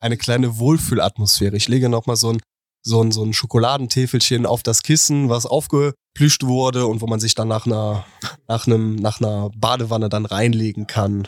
eine kleine Wohlfühlatmosphäre. Ich lege nochmal so ein, so ein, so ein Schokoladentäfelchen auf das Kissen, was aufgeplüscht wurde und wo man sich dann nach einer, nach einem, nach einer Badewanne dann reinlegen kann.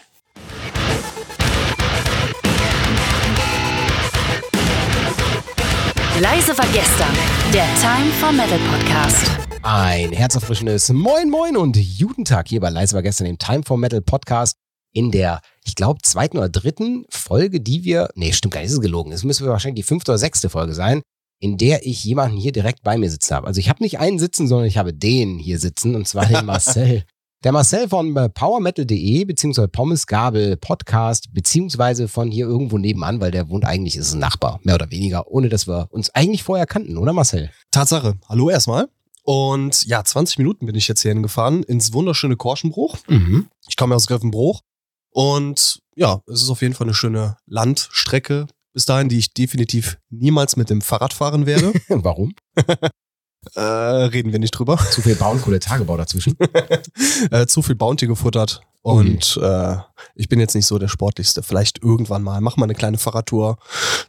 Leise war gestern, der Time for Metal Podcast. Ein herzerfrischendes Moin Moin und guten Tag hier bei Leise war gestern im Time for Metal Podcast in der, ich glaube, zweiten oder dritten Folge, die wir, nee, stimmt gar nicht, ist es gelogen. Es müsste wahrscheinlich die fünfte oder sechste Folge sein, in der ich jemanden hier direkt bei mir sitzen habe. Also ich habe nicht einen sitzen, sondern ich habe den hier sitzen und zwar den Marcel. Der Marcel von powermetal.de beziehungsweise Pommesgabel Podcast beziehungsweise von hier irgendwo nebenan, weil der wohnt eigentlich, ist ein Nachbar, mehr oder weniger, ohne dass wir uns eigentlich vorher kannten, oder Marcel? Tatsache. Hallo erstmal. Und ja, 20 Minuten bin ich jetzt hier hingefahren ins wunderschöne Korschenbruch. Mhm. Ich komme aus Griffenbruch. Und ja, es ist auf jeden Fall eine schöne Landstrecke bis dahin, die ich definitiv niemals mit dem Fahrrad fahren werde. Warum? äh, reden wir nicht drüber. Zu viel Braunkohle-Tagebau dazwischen. äh, zu viel Bounty gefuttert. Und äh, ich bin jetzt nicht so der Sportlichste. Vielleicht irgendwann mal. Mach mal eine kleine Fahrradtour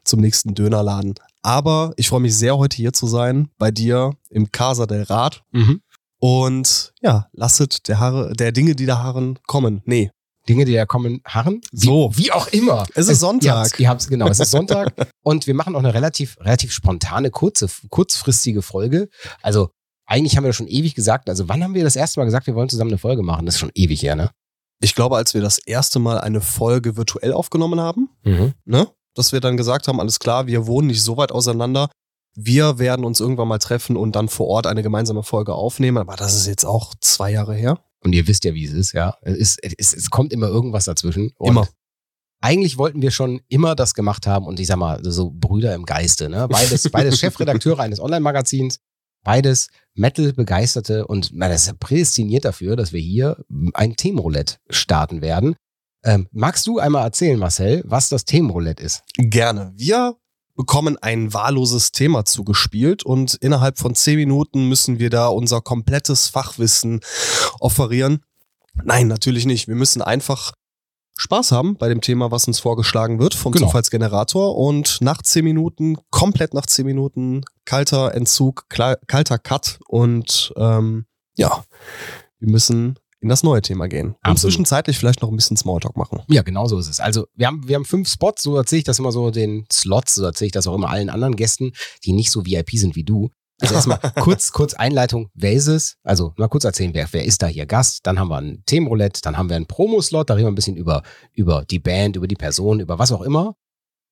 zum nächsten Dönerladen. Aber ich freue mich sehr, heute hier zu sein, bei dir im Casa del Rad. Mhm. Und ja, lasset der, Haare, der Dinge, die da harren, kommen. Nee, Dinge, die da kommen, harren. Wie, So. Wie auch immer. Es ist Sonntag. Ihr habt's, ihr habt's, genau, es ist Sonntag. und wir machen auch eine relativ, relativ spontane, kurze, kurzfristige Folge. Also, eigentlich haben wir das schon ewig gesagt. Also, wann haben wir das erste Mal gesagt, wir wollen zusammen eine Folge machen? Das ist schon ewig her, ne? ich glaube, als wir das erste Mal eine Folge virtuell aufgenommen haben, ne? Dass wir dann gesagt haben, alles klar, wir wohnen nicht so weit auseinander. Wir werden uns irgendwann mal treffen und dann vor Ort eine gemeinsame Folge aufnehmen. Aber das ist jetzt auch zwei Jahre her. Und ihr wisst ja, wie es ist, ja. Es, es, es kommt immer irgendwas dazwischen. Immer. Eigentlich wollten wir schon immer das gemacht haben und ich sag mal, so Brüder im Geiste, ne? Beides, beides Chefredakteure eines Online-Magazins, beides Metal-Begeisterte und das ist ja prädestiniert dafür, dass wir hier ein Themenroulette starten werden. Ähm, magst du einmal erzählen, Marcel, was das Themenroulette ist? Gerne. Wir bekommen ein wahlloses Thema zugespielt und innerhalb von zehn Minuten müssen wir da unser komplettes Fachwissen offerieren. Nein, natürlich nicht. Wir müssen einfach Spaß haben bei dem Thema, was uns vorgeschlagen wird vom Genau. Zufallsgenerator und nach zehn Minuten, komplett nach zehn Minuten, kalter Entzug, kalter Cut und ähm, ja, wir müssen in das neue Thema gehen. Und Absolut. zwischenzeitlich vielleicht noch ein bisschen Smalltalk machen. Ja, genau so ist es. Also wir haben, wir haben fünf Spots, so erzähle ich das immer so den Slots, so erzähle ich das auch immer allen anderen Gästen, die nicht so VIP sind wie du. Also erstmal kurz, kurz Einleitung, wer ist es? Also mal kurz erzählen, wer, wer ist da hier Gast? Dann haben wir ein Themenroulette, dann haben wir einen Promo-Slot, da reden wir ein bisschen über, über die Band, über die Person, über was auch immer.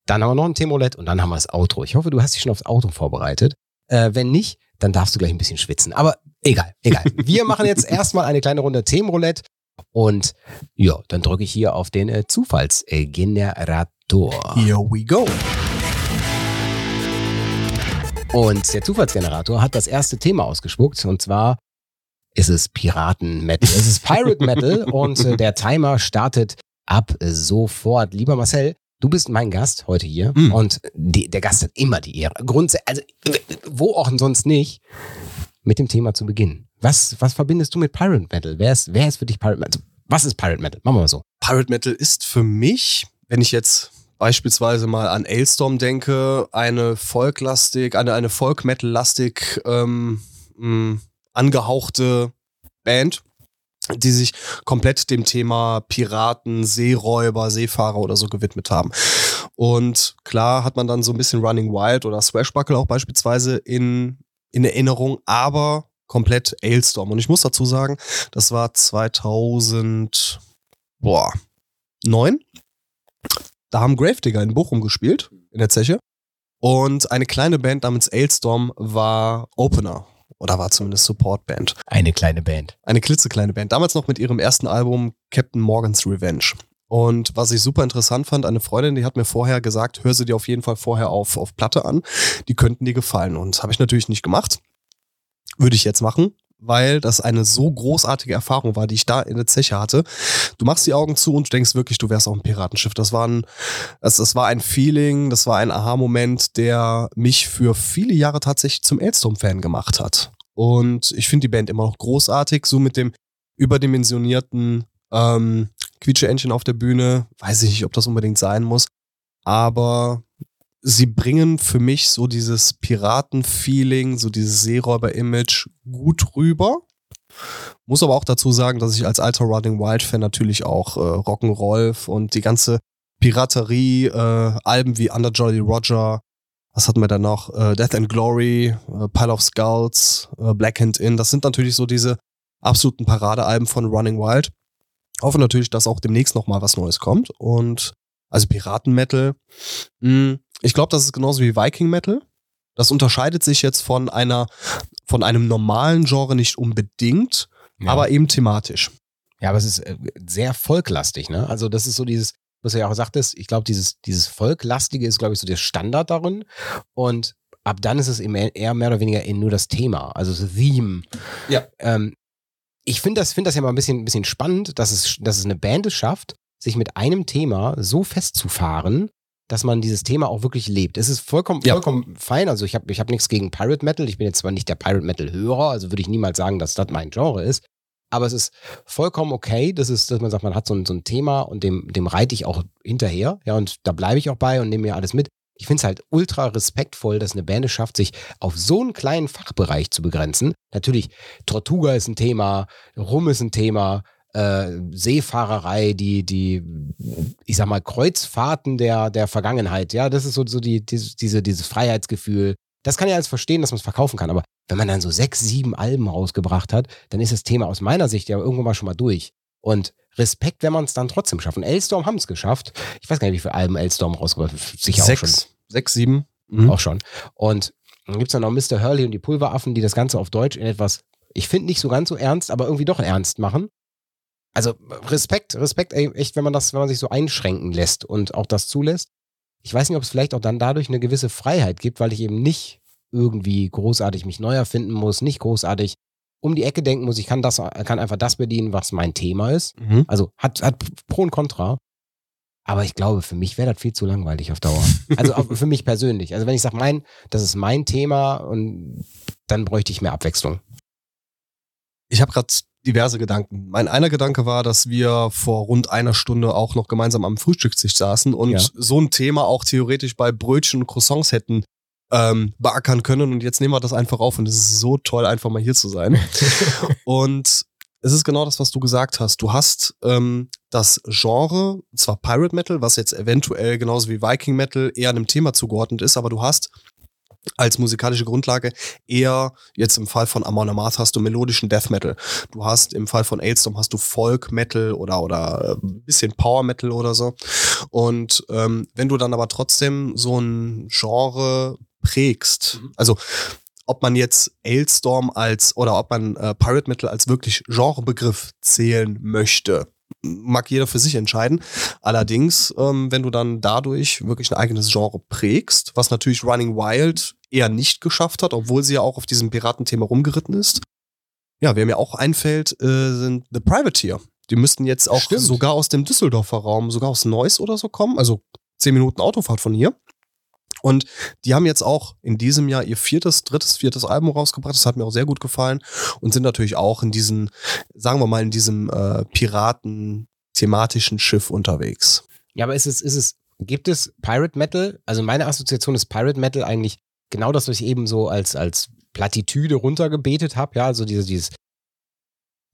Dann haben wir noch ein Themenroulette und dann haben wir das Outro. Ich hoffe, du hast dich schon aufs Outro vorbereitet. Äh, wenn nicht, dann darfst du gleich ein bisschen schwitzen. Aber egal, egal. Wir machen jetzt erstmal eine kleine Runde Themenroulette und ja, dann drücke ich hier auf den äh, Zufallsgenerator. Here we go. Und der Zufallsgenerator hat das erste Thema ausgespuckt und zwar ist es Piraten-Metal. Es ist Pirate Metal und äh, der Timer startet ab sofort. Lieber Marcel, du bist mein Gast heute hier Mm. und die, der Gast hat immer die Ehre. Grundsätzlich, also wo auch sonst nicht, mit dem Thema zu beginnen. Was, was verbindest du mit Pirate Metal? Wer ist, wer ist für dich Pirate Metal? Also, was ist Pirate Metal? Machen wir mal so. Pirate Metal ist für mich, wenn ich jetzt beispielsweise mal an Ailstorm denke, eine Folklastig, eine, eine Folk-Metal-lastig ähm, mh, angehauchte Band, die sich komplett dem Thema Piraten, Seeräuber, Seefahrer oder so gewidmet haben. Und klar hat man dann so ein bisschen Running Wild oder Swashbuckle auch beispielsweise in, in Erinnerung, aber komplett Ailstorm. Und ich muss dazu sagen, das war 2000, boah, neun. Da haben Gravedigger in Bochum gespielt, in der Zeche. Und eine kleine Band namens Ailstorm war Opener. Oder war zumindest Supportband. Eine kleine Band. Eine klitzekleine Band. Damals noch mit ihrem ersten Album Captain Morgan's Revenge. Und was ich super interessant fand, eine Freundin, die hat mir vorher gesagt, hör sie dir auf jeden Fall vorher auf, auf Platte an. Die könnten dir gefallen. Und habe ich natürlich nicht gemacht. Würde ich jetzt machen, weil das eine so großartige Erfahrung war, die ich da in der Zeche hatte. Du machst die Augen zu und du denkst wirklich, du wärst auf einem Piratenschiff. Das war ein, das, das war ein Feeling, das war ein Aha-Moment, der mich für viele Jahre tatsächlich zum Ailstorm-Fan gemacht hat. Und ich finde die Band immer noch großartig, so mit dem überdimensionierten ähm, Quietsche-Engine auf der Bühne. Weiß ich nicht, ob das unbedingt sein muss. Aber sie bringen für mich so dieses Piraten-Feeling, so dieses Seeräuber-Image gut rüber. Muss aber auch dazu sagen, dass ich als alter Running Wild-Fan natürlich auch äh, Rock'n'Roll und die ganze Piraterie, äh, Alben wie Under Jolly Roger, was hatten wir da noch? Äh, Death and Glory, äh, Pile of Skulls, äh, Black Hand Inn. Das sind natürlich so diese absoluten Paradealben von Running Wild. Hoffe natürlich, dass auch demnächst noch mal was Neues kommt. Und also Piraten-Metal. Hm, ich glaube, das ist genauso wie Viking-Metal. Das unterscheidet sich jetzt von einer, von einem normalen Genre nicht unbedingt, Ja. aber eben thematisch. Ja, aber es ist äh, sehr volklastig, ne? Also das ist so dieses, was du ja auch sagtest, ich glaube, dieses, dieses Volklastige ist, glaube ich, so der Standard darin. Und ab dann ist es eben eher mehr oder weniger eben nur das Thema, also das Theme. Ja. Ähm, ich finde das, find das ja mal ein bisschen, ein bisschen spannend, dass es, dass es eine Band es schafft, sich mit einem Thema so festzufahren, dass man dieses Thema auch wirklich lebt. Es ist vollkommen, Ja. vollkommen fein. Also ich habe ich hab nichts gegen Pirate Metal. Ich bin jetzt zwar nicht der Pirate Metal-Hörer, also würde ich niemals sagen, dass das mein Genre ist. Aber es ist vollkommen okay, das ist, dass man sagt, man hat so ein, so ein Thema und dem, dem reite ich auch hinterher. Ja, und da bleibe ich auch bei und nehme mir alles mit. Ich finde es halt ultra respektvoll, dass eine Band es schafft, sich auf so einen kleinen Fachbereich zu begrenzen. Natürlich, Tortuga ist ein Thema, Rum ist ein Thema, äh, Seefahrerei, die, die, ich sag mal, Kreuzfahrten der, der Vergangenheit. Ja, das ist so, so die, diese, diese, dieses Freiheitsgefühl. Das kann ich alles verstehen, dass man es verkaufen kann. Aber wenn man dann so sechs, sieben Alben rausgebracht hat, dann ist das Thema aus meiner Sicht ja irgendwann mal schon mal durch. Und Respekt, wenn man es dann trotzdem schafft. Und Elstorm haben es geschafft. Ich weiß gar nicht, wie viele Alben Elstorm rausgebracht hat. Sicher auch schon. Sechs, sechs, sieben. Mhm. Auch schon. Und dann gibt es dann noch Mr. Hurley und die Pulveraffen, die das Ganze auf Deutsch in etwas, ich finde nicht so ganz so ernst, aber irgendwie doch ernst machen. Also Respekt, Respekt, ey, echt, wenn man das, wenn man sich so einschränken lässt und auch das zulässt. Ich weiß nicht, ob es vielleicht auch dann dadurch eine gewisse Freiheit gibt, weil ich eben nicht irgendwie großartig mich neu erfinden muss, nicht großartig um die Ecke denken muss. Ich kann das, kann einfach das bedienen, was mein Thema ist. Mhm. Also hat, hat Pro und Contra. Aber ich glaube, für mich wäre das viel zu langweilig auf Dauer. Also für mich persönlich. Also wenn ich sage, mein, das ist mein Thema und dann bräuchte ich mehr Abwechslung. Ich habe gerade diverse Gedanken. Mein einer Gedanke war, dass wir vor rund einer Stunde auch noch gemeinsam am Frühstückstisch saßen und Ja. so ein Thema auch theoretisch bei Brötchen und Croissants hätten ähm, beackern können. Und jetzt nehmen wir das einfach auf und es ist so toll, einfach mal hier zu sein. und es ist genau das, was du gesagt hast. Du hast ähm, das Genre, zwar Pirate Metal, was jetzt eventuell genauso wie Viking Metal eher einem Thema zugeordnet ist, aber du hast als musikalische Grundlage eher, jetzt im Fall von Amon Amarth hast du melodischen Death Metal. Du hast im Fall von Ailstorm hast du Folk Metal oder, oder äh, ein bisschen Power Metal oder so. Und ähm, wenn du dann aber trotzdem so ein Genre prägst, also ob man jetzt Ailstorm als oder ob man äh, Pirate Metal als wirklich Genrebegriff zählen möchte, mag jeder für sich entscheiden. Allerdings, ähm, wenn du dann dadurch wirklich ein eigenes Genre prägst, was natürlich Running Wild eher nicht geschafft hat, obwohl sie ja auch auf diesem Piratenthema rumgeritten ist. Ja, wer mir auch einfällt, äh, sind The Privateer. Die müssten jetzt auch Stimmt. sogar aus dem Düsseldorfer Raum, sogar aus Neuss oder so kommen, also zehn Minuten Autofahrt von hier. Und die haben jetzt auch in diesem Jahr ihr viertes, drittes, viertes Album rausgebracht. Das hat mir auch sehr gut gefallen und sind natürlich auch in diesen, sagen wir mal, in diesem äh, Piraten-thematischen Schiff unterwegs. Ja, aber ist es, ist es, gibt es Pirate Metal? Also meine Assoziation ist Pirate Metal eigentlich genau das, was ich eben so als, als Plattitüde runtergebetet habe. Ja, also diese, dieses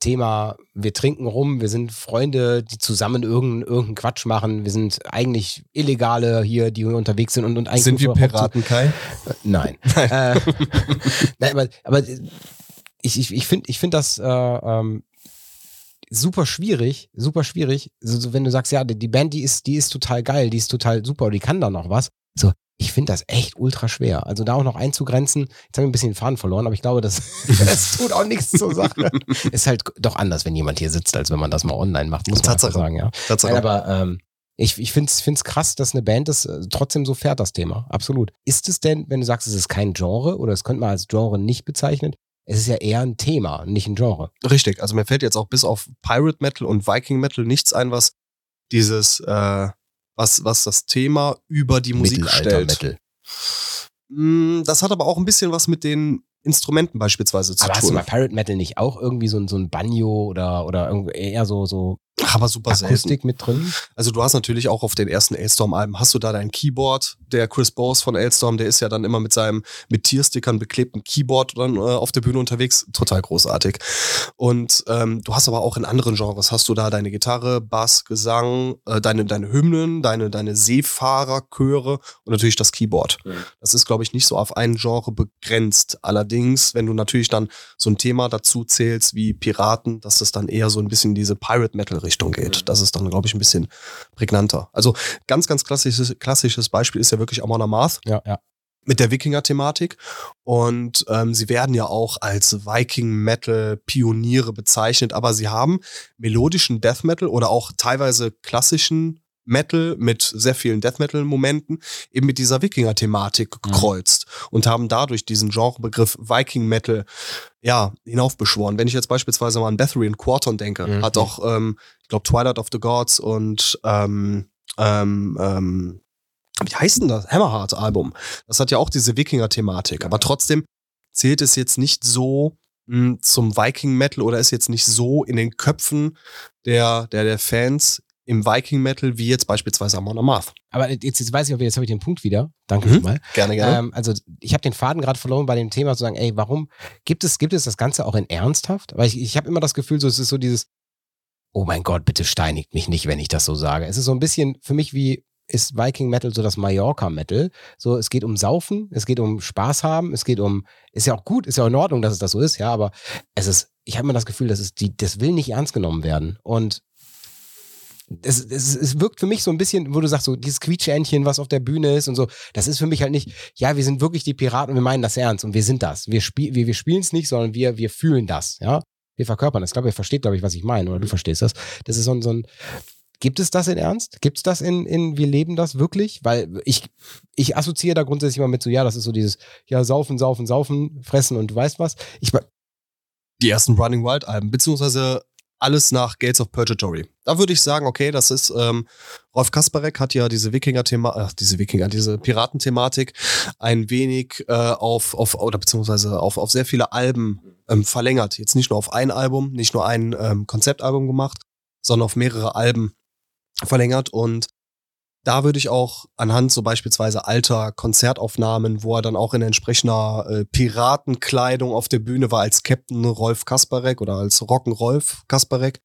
Thema, wir trinken rum, wir sind Freunde, die zusammen irgendeinen irgendeinen Quatsch machen. Wir sind eigentlich Illegale hier, die unterwegs sind und, und eigentlich. sind wir Piraten, Kai? Nein. äh, nein, aber, aber ich, ich, ich finde ich find das äh, ähm, super schwierig, super schwierig. So, so, wenn du sagst, ja, die die Band, die ist, die ist total geil, die ist total super, die kann da noch was. So, ich finde das echt ultra schwer. Also da auch noch einzugrenzen, jetzt haben wir ein bisschen den Faden verloren, aber ich glaube, das, das tut auch nichts zur Sache. Ist halt doch anders, wenn jemand hier sitzt, als wenn man das mal online macht, muss man Tatsache. sagen, ja. Tatsache. Nein, aber ähm, ich, ich finde es krass, dass eine Band das äh, trotzdem so fährt, das Thema. Absolut. Ist es denn, wenn du sagst, es ist kein Genre oder es könnte man als Genre nicht bezeichnen, es ist ja eher ein Thema, nicht ein Genre. Richtig, also mir fällt jetzt auch bis auf Pirate Metal und Viking Metal nichts ein, was dieses, äh, was, was das Thema über die Musik stellt. Metal. Mm, Das hat aber auch ein bisschen was mit den Instrumenten beispielsweise zu Aber hast du tun. mal Pirate Metal nicht auch irgendwie so ein, so ein Banjo oder, oder eher so, so Aber super selten. Akustik mit drin. Also du hast natürlich auch auf den ersten Ailstorm-Alben, hast du da dein Keyboard, der Chris Bose von Ailstorm, der ist ja dann immer mit seinem mit Tierstickern beklebten Keyboard dann äh, auf der Bühne unterwegs, total großartig. Und ähm, du hast aber auch in anderen Genres, hast du da deine Gitarre, Bass, Gesang, äh, deine, deine Hymnen, deine, deine Seefahrerchöre und natürlich das Keyboard. Mhm. Das ist, glaube ich, nicht so auf ein Genre begrenzt. Allerdings, wenn du natürlich dann so ein Thema dazu zählst wie Piraten, dass das dann eher so ein bisschen in diese Pirate-Metal-Richtung geht. Das ist dann, glaube ich, ein bisschen prägnanter. Also ganz, ganz klassisches, klassisches Beispiel ist ja wirklich Amon Amarth Ja, ja. mit der Wikinger-Thematik. Und ähm, sie werden ja auch als Viking-Metal-Pioniere bezeichnet, aber sie haben melodischen Death Metal oder auch teilweise klassischen Metal mit sehr vielen Death Metal-Momenten eben mit dieser Wikinger-Thematik Mhm. gekreuzt und haben dadurch diesen Genrebegriff Viking Metal ja hinaufbeschworen. Wenn ich jetzt beispielsweise mal an Bathory und Quarton denke, Mhm. hat auch, ähm, ich glaube, Twilight of the Gods und ähm, ähm, ähm, wie heißt denn das? Hammerheart-Album. Das hat ja auch diese Wikinger-Thematik. Aber trotzdem zählt es jetzt nicht so mh, zum Viking-Metal oder ist jetzt nicht so in den Köpfen der, der, der Fans im Viking-Metal wie jetzt beispielsweise Amon Amarth. Aber jetzt, jetzt weiß ich, jetzt habe ich den Punkt wieder. Danke Mhm. schon mal. Gerne, gerne. Ähm, also ich habe den Faden gerade verloren bei dem Thema zu sagen, ey, warum gibt es, gibt es das Ganze auch in ernsthaft? Weil ich, ich habe immer das Gefühl, so es ist so dieses, oh mein Gott, bitte steinigt mich nicht, wenn ich das so sage. Es ist so ein bisschen für mich wie ist Viking Metal so das Mallorca Metal. So, es geht um Saufen, es geht um Spaß haben, es geht um, ist ja auch gut, ist ja auch in Ordnung, dass es das so ist, ja, aber es ist, ich habe immer das Gefühl, dass es die, das will nicht ernst genommen werden. Und es, es, es wirkt für mich so ein bisschen, wo du sagst, so dieses Quietschähnchen, was auf der Bühne ist und so, das ist für mich halt nicht, ja, wir sind wirklich die Piraten und wir meinen das ernst und wir sind das. Wir, spiel, wir, wir spielen es nicht, sondern wir, wir fühlen das, ja. Wir verkörpern das. Ich glaube, ihr versteht, glaube ich, was ich meine, oder du verstehst das. Das ist so ein, so ein Gibt es das in Ernst? Gibt es das in, in Wir leben das wirklich? Weil ich, ich assoziiere da grundsätzlich immer mit so, ja, das ist so dieses, ja, saufen, saufen, saufen, fressen und du weißt was. Ich, Die ersten Running Wild Alben, beziehungsweise alles nach Gates of Purgatory. Da würde ich sagen, okay, das ist, ähm, Rolf Kasparek hat ja diese Wikinger-Thema, ach, diese Wikinger, diese Piratenthematik ein wenig äh, auf, auf, oder beziehungsweise auf, auf sehr viele Alben ähm, verlängert. Jetzt nicht nur auf ein Album, nicht nur ein ähm, Konzeptalbum gemacht, sondern auf mehrere Alben verlängert und da würde ich auch anhand so beispielsweise alter Konzertaufnahmen, wo er dann auch in entsprechender äh, Piratenkleidung auf der Bühne war als Captain Rolf Kasparek oder als Rocken Rolf Kasparek,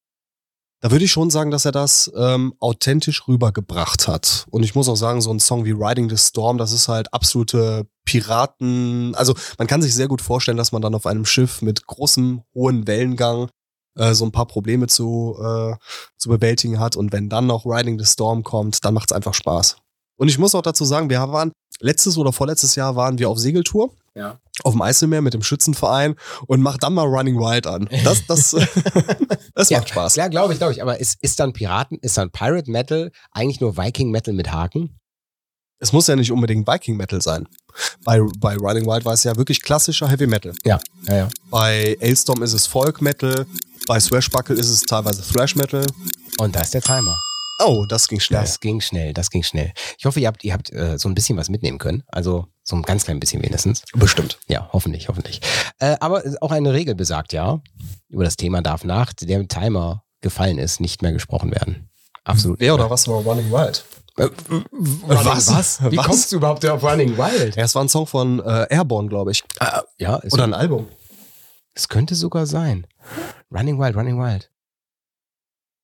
da würde ich schon sagen, dass er das ähm, authentisch rübergebracht hat. Und ich muss auch sagen, so ein Song wie Riding the Storm, das ist halt absolute Piraten. Also man kann sich sehr gut vorstellen, dass man dann auf einem Schiff mit großem, hohen Wellengang äh, so ein paar Probleme zu, äh, zu bewältigen hat. Und wenn dann noch Riding the Storm kommt, dann macht es einfach Spaß. Und ich muss auch dazu sagen, wir waren letztes oder vorletztes Jahr waren wir auf Segeltour. Ja. Auf dem Eiselmeer mit dem Schützenverein und mach dann mal Running Wild an. Das, das, das Ja, macht Spaß. Ja, glaube ich, glaube ich. Aber ist, ist dann Piraten, ist dann Pirate Metal eigentlich nur Viking Metal mit Haken? Es muss ja nicht unbedingt Viking Metal sein. Bei, bei Running Wild war es ja wirklich klassischer Heavy Metal. Ja, ja, ja. Bei Ailstorm ist es Folk Metal. Bei Swashbuckle ist es teilweise Thrash Metal. Und da ist der Timer. Oh, das ging schnell. Das ging schnell, das ging schnell. Ich hoffe, ihr habt, ihr habt äh, so ein bisschen was mitnehmen können. Also so ein ganz klein bisschen wenigstens. Bestimmt. Ja, hoffentlich, hoffentlich. Äh, aber auch eine Regel besagt ja, über das Thema darf nach dem Timer gefallen ist, nicht mehr gesprochen werden. Absolut. Wer oder was war Running Wild? Äh, Was? was? Wie Was? kommst du überhaupt auf Running Wild? Ja, es war ein Song von äh, Airborne, glaube ich. Ja, es, Oder ein Album. es könnte sogar sein. Running Wild, Running Wild.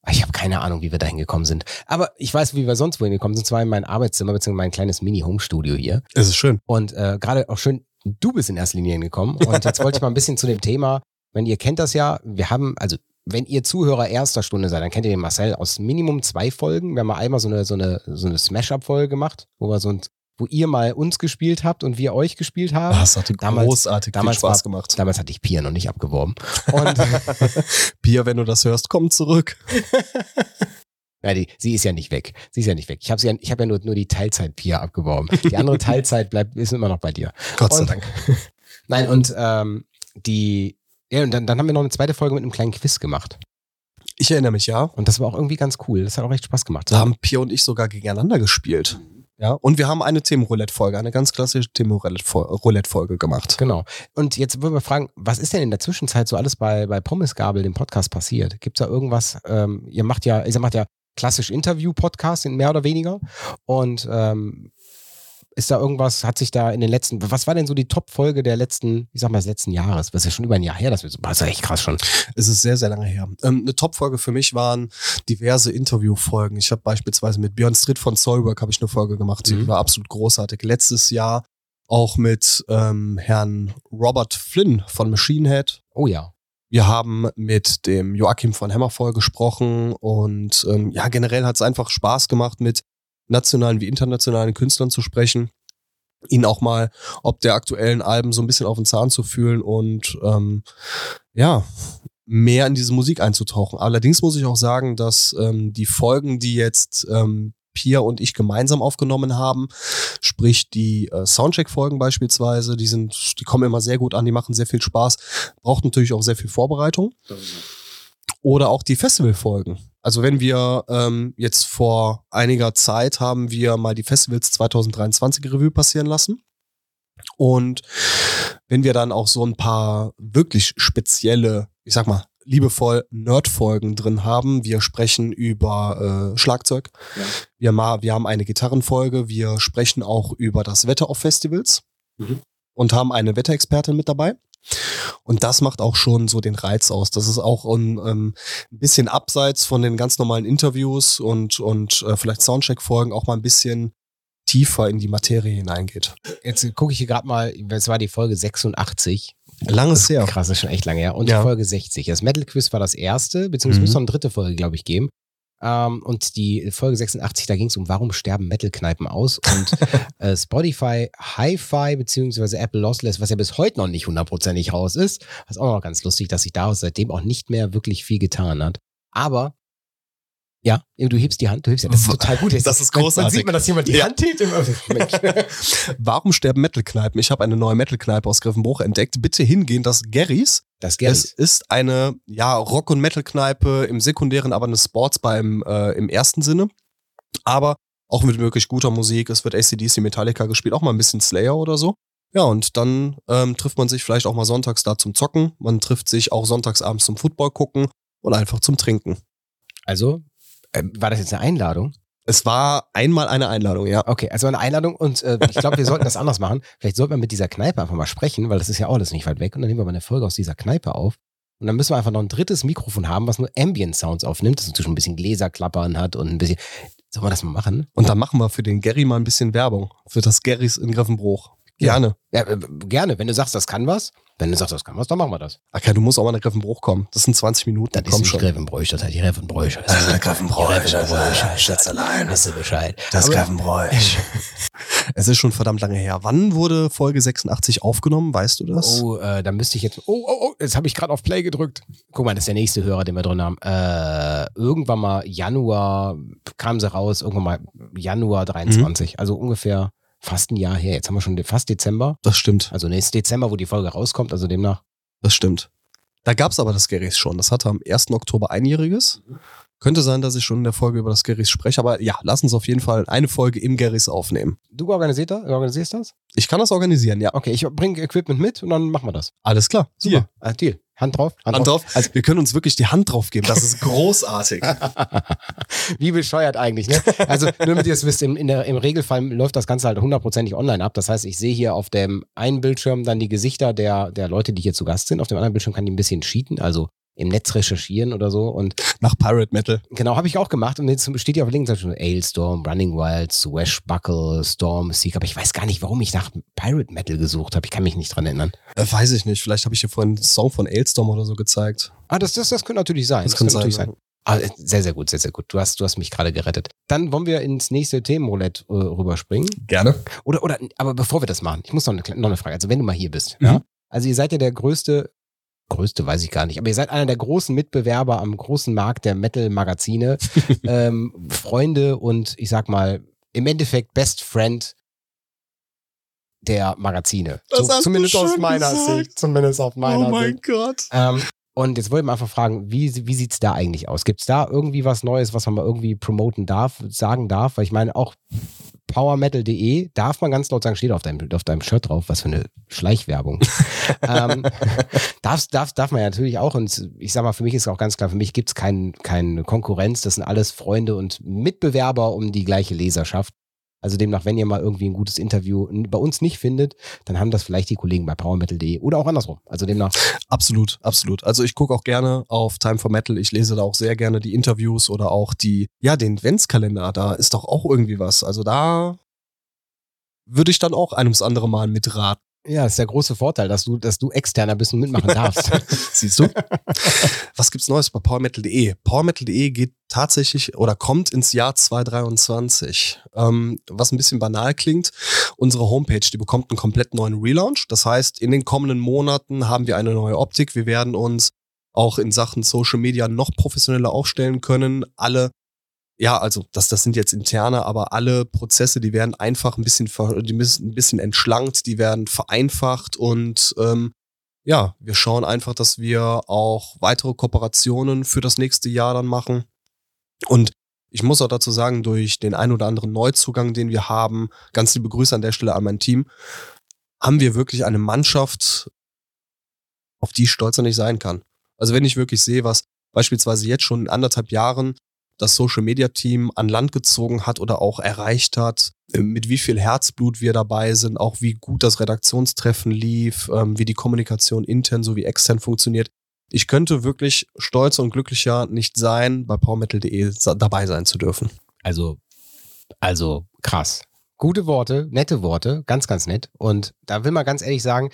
Ah, Ich habe keine Ahnung, wie wir dahin gekommen sind. Aber ich weiß, wie wir sonst wohin gekommen sind. Zwar in mein Arbeitszimmer, beziehungsweise mein kleines Mini-Home-Studio hier. Es ist schön. Und äh, gerade auch schön, du bist in erster Linie hingekommen. Und jetzt wollte ich mal ein bisschen zu dem Thema, wenn ihr kennt das ja, wir haben, also wenn ihr Zuhörer erster Stunde seid, dann kennt ihr den Marcel aus Minimum zwei Folgen. Wir haben mal einmal so eine, so eine, so eine Smash-Up-Folge gemacht, wo wir so ein, wo ihr mal uns gespielt habt und wir euch gespielt haben. Das hat Damals- großartig damals viel Spaß war- gemacht. Damals hatte ich Pia noch nicht abgeworben. Und Pia, wenn du das hörst, komm zurück. ja, die, sie ist ja nicht weg. Sie ist ja nicht weg. Ich habe ja, ich hab ja nur, nur die Teilzeit Pia abgeworben. Die andere Teilzeit bleibt, ist immer noch bei dir. Gott sei Und- Dank. Nein, und ähm, die, ja, und dann, dann haben wir noch eine zweite Folge mit einem kleinen Quiz gemacht. Ich erinnere mich, ja. Und das war auch irgendwie ganz cool. Das hat auch echt Spaß gemacht. Da haben Pia und ich sogar gegeneinander gespielt. Ja, und wir haben eine Themenroulette-Folge, eine ganz klassische Themenroulette-Folge gemacht. Genau. Und jetzt würden wir fragen, was ist denn in der Zwischenzeit so alles bei, bei Pommesgabel, dem Podcast, passiert? Gibt es da irgendwas? Ähm, ihr macht ja, ihr macht ja klassisch Interview-Podcast, mehr oder weniger. Und ähm, ist da irgendwas, hat sich da in den letzten, was war denn so die Top-Folge der letzten, ich sag mal, des letzten Jahres? Das ist ja schon über ein Jahr her, das, ist ja echt krass schon. Es ist sehr, sehr lange her. Ähm, eine Top-Folge für mich waren diverse Interview-Folgen. Ich habe beispielsweise mit Björn Stritt von Soilwork habe ich eine Folge gemacht, die Mhm. war absolut großartig. Letztes Jahr auch mit ähm, Herrn Robert Flynn von Machine Head. Oh ja. Wir haben mit dem Joachim von Hammerfall gesprochen und ähm, ja, generell hat es einfach Spaß gemacht, mit nationalen wie internationalen Künstlern zu sprechen, ihnen auch mal ob der aktuellen Alben so ein bisschen auf den Zahn zu fühlen und ähm, ja, mehr in diese Musik einzutauchen. Allerdings muss ich auch sagen, dass ähm, die Folgen, die jetzt ähm, Pia und ich gemeinsam aufgenommen haben, sprich die äh, Soundcheck-Folgen beispielsweise, die sind, die kommen immer sehr gut an, die machen sehr viel Spaß, braucht natürlich auch sehr viel Vorbereitung. Oder auch die Festivalfolgen. Also wenn wir ähm, jetzt vor einiger Zeit haben wir mal die Festivals 2023 Revue passieren lassen. Und wenn wir dann auch so ein paar wirklich spezielle, ich sag mal, liebevoll Nerd-Folgen drin haben. Wir sprechen über äh, Schlagzeug. Ja. Wir, ma wir haben eine Gitarrenfolge. Wir sprechen auch über das Wetter auf Festivals Mhm. und haben eine Wetterexpertin mit dabei. Und das macht auch schon so den Reiz aus. Das ist auch ein, ähm, ein bisschen abseits von den ganz normalen Interviews und, und äh, vielleicht Soundcheck-Folgen auch mal ein bisschen tiefer in die Materie hineingeht. Jetzt gucke ich hier gerade mal, es war die Folge 86. Langes her. Krass, ist schon echt lange her. Und Ja. die Folge 60. Das Metal Quiz war das erste, beziehungsweise Mhm. müsste noch eine dritte Folge, glaube ich, geben. Ähm, und die Folge 86, da ging es um, warum sterben Metal-Kneipen aus? Und äh, Spotify Hi-Fi beziehungsweise Apple Lossless, was ja bis heute noch nicht hundertprozentig raus ist, was auch noch ganz lustig, dass sich daraus seitdem auch nicht mehr wirklich viel getan hat. Aber ja, du hebst die Hand, du hebst ja, das ist total gut. Das ist Man- Man großartig. sieht man, dass jemand die Ja. Hand hebt. Warum sterben Metal-Kneipen? Ich habe eine neue Metal-Kneipe aus Griffenbruch entdeckt. Bitte hingehen, das Garys. Das Es Geld. ist eine ja, Rock- und Metal-Kneipe im sekundären, aber eine Sportsbar im, äh, im ersten Sinne. Aber auch mit wirklich guter Musik. Es wird ACDC Metallica gespielt, auch mal ein bisschen Slayer oder so. Ja, und dann ähm, trifft man sich vielleicht auch mal sonntags da zum Zocken. Man trifft sich auch sonntags abends zum Football gucken und einfach zum Trinken. Also, war das jetzt eine Einladung? Es war einmal eine Einladung, ja. Okay, also eine Einladung und äh, ich glaube, wir sollten das anders machen. Vielleicht sollten wir mit dieser Kneipe einfach mal sprechen, weil das ist ja auch alles nicht weit weg und dann nehmen wir mal eine Folge aus dieser Kneipe auf. Und dann müssen wir einfach noch ein drittes Mikrofon haben, was nur Ambient Sounds aufnimmt, das inzwischen ein bisschen Gläserklappern hat und ein bisschen. Sollen wir das mal machen? Und dann machen wir für den Gary mal ein bisschen Werbung. Für das Garys in Griffenbruch. Gerne. Ja, äh, gerne. Wenn du sagst, das kann was, wenn du sagst, das kann was, dann machen wir das. Okay, du musst auch mal nach Griffenbruch kommen. Das sind 20 Minuten. Das ist Komm nicht schon. Grevenbräuch, das heißt die Grevenbräuch. Das Das ist der ist Grevenbräuch, Schätzelein. Weißt du Bescheid. Das Aber- Grevenbräuch. es ist schon verdammt lange her. Wann wurde Folge 86 aufgenommen? Weißt du das? Oh, äh, da müsste ich jetzt. Oh, oh, oh, jetzt habe ich gerade auf Play gedrückt. Guck mal, das ist der nächste Hörer, den wir drin haben. Äh, irgendwann mal Januar kam sie raus, irgendwann mal Januar 23. Also ungefähr fast ein Jahr her. Jetzt haben wir schon fast Dezember. Das stimmt. Also nächstes Dezember, wo die Folge rauskommt, also demnach. Das stimmt. Da gab es aber das Garys schon. Das hatte am 1. Oktober einjähriges. Könnte sein, dass ich schon in der Folge über das Garys spreche, aber ja, lass uns auf jeden Fall eine Folge im Garys aufnehmen. Du organisierst das? organisierst das? Ich kann das organisieren, ja. Okay, ich bringe Equipment mit und dann machen wir das. Alles klar. Super. Äh, Deal. Hand drauf. Hand drauf. Also wir können uns wirklich die Hand drauf geben. Das ist großartig. Wie bescheuert eigentlich, ne? Also, nur damit ihr es wisst, im, der, im Regelfall läuft das Ganze halt hundertprozentig online ab. Das heißt, ich sehe hier auf dem einen Bildschirm dann die Gesichter der, der Leute, die hier zu Gast sind. Auf dem anderen Bildschirm kann ich ein bisschen cheaten, also im Netz recherchieren oder so. Und Nach Pirate Metal. genau, habe ich auch gemacht. Und jetzt steht hier auf der linken Seite schon Ailstorm, Running Wild, Swashbuckle, Storm, Seek. Aber ich weiß gar nicht, warum ich nach Pirate Metal gesucht habe. Ich kann mich nicht dran erinnern. Äh, weiß ich nicht. Vielleicht habe ich dir vorhin einen Song von Ailstorm oder so gezeigt. Ah, das, das, das könnte natürlich sein. Das könnte natürlich sein, sein. Ah, sehr, sehr gut, sehr, sehr gut. Du hast, du hast mich gerade gerettet. Dann wollen wir ins nächste Themenroulette äh, rüberspringen. Gerne. Oder, oder, aber bevor wir das machen, ich muss noch eine, noch eine Frage. Also, wenn du mal hier bist, Mhm. ja? Also, ihr seid ja der größte, größte weiß ich gar nicht, aber ihr seid einer der großen Mitbewerber am großen Markt der Metal-Magazine, ähm, Freunde und ich sag mal, im Endeffekt Best Friend der Magazine. Das hast du zumindest aus meiner gesagt. Sicht. Zumindest aus meiner oh mein Sicht. Gott. Ähm, Und jetzt wollte ich mal einfach fragen, wie, wie sieht es da eigentlich aus? Gibt es da irgendwie was Neues, was man mal irgendwie promoten darf, sagen darf? Weil ich meine, auch powermetal.de darf man ganz laut sagen, steht auf deinem, auf deinem Shirt drauf, was für eine Schleichwerbung. ähm, darf, darf, darf man ja natürlich auch. Und ich sag mal, für mich ist auch ganz klar, für mich gibt es kein, keine Konkurrenz. Das sind alles Freunde und Mitbewerber um die gleiche Leserschaft. Also demnach, wenn ihr mal irgendwie ein gutes Interview bei uns nicht findet, dann haben das vielleicht die Kollegen bei powermetal.de oder auch andersrum. Also demnach. Absolut, absolut. Also ich gucke auch gerne auf Time for Metal. Ich lese da auch sehr gerne die Interviews oder auch die, ja, den Adventskalender. Da ist doch auch irgendwie was. Also da würde ich dann auch einem das andere Mal mitraten. Ja, ist der große Vorteil, dass du, dass du externer bist und mitmachen darfst. Siehst du? Was gibt's Neues bei powermetal.de? Powermetal.de geht tatsächlich oder kommt ins Jahr 2023. Ähm, was ein bisschen banal klingt, unsere Homepage, die bekommt einen komplett neuen Relaunch. Das heißt, in den kommenden Monaten haben wir eine neue Optik. Wir werden uns auch in Sachen Social Media noch professioneller aufstellen können. Alle ja, also das, das sind jetzt interne, aber alle Prozesse, die werden einfach ein bisschen, die müssen ein bisschen entschlankt, die werden vereinfacht und ähm, ja, wir schauen einfach, dass wir auch weitere Kooperationen für das nächste Jahr dann machen. Und ich muss auch dazu sagen, durch den ein oder anderen Neuzugang, den wir haben, ganz liebe Grüße an der Stelle an mein Team, haben wir wirklich eine Mannschaft, auf die ich stolzer nicht sein kann. Also wenn ich wirklich sehe, was beispielsweise jetzt schon in anderthalb Jahren das Social Media Team an Land gezogen hat oder auch erreicht hat, äh, mit wie viel Herzblut wir dabei sind, auch wie gut das Redaktionstreffen lief, ähm, wie die Kommunikation intern sowie extern funktioniert. Ich könnte wirklich stolzer und glücklicher nicht sein, bei powermetal.de dabei sein zu dürfen. Also, also krass. Gute Worte, nette Worte, ganz, ganz nett. Und da will man ganz ehrlich sagen,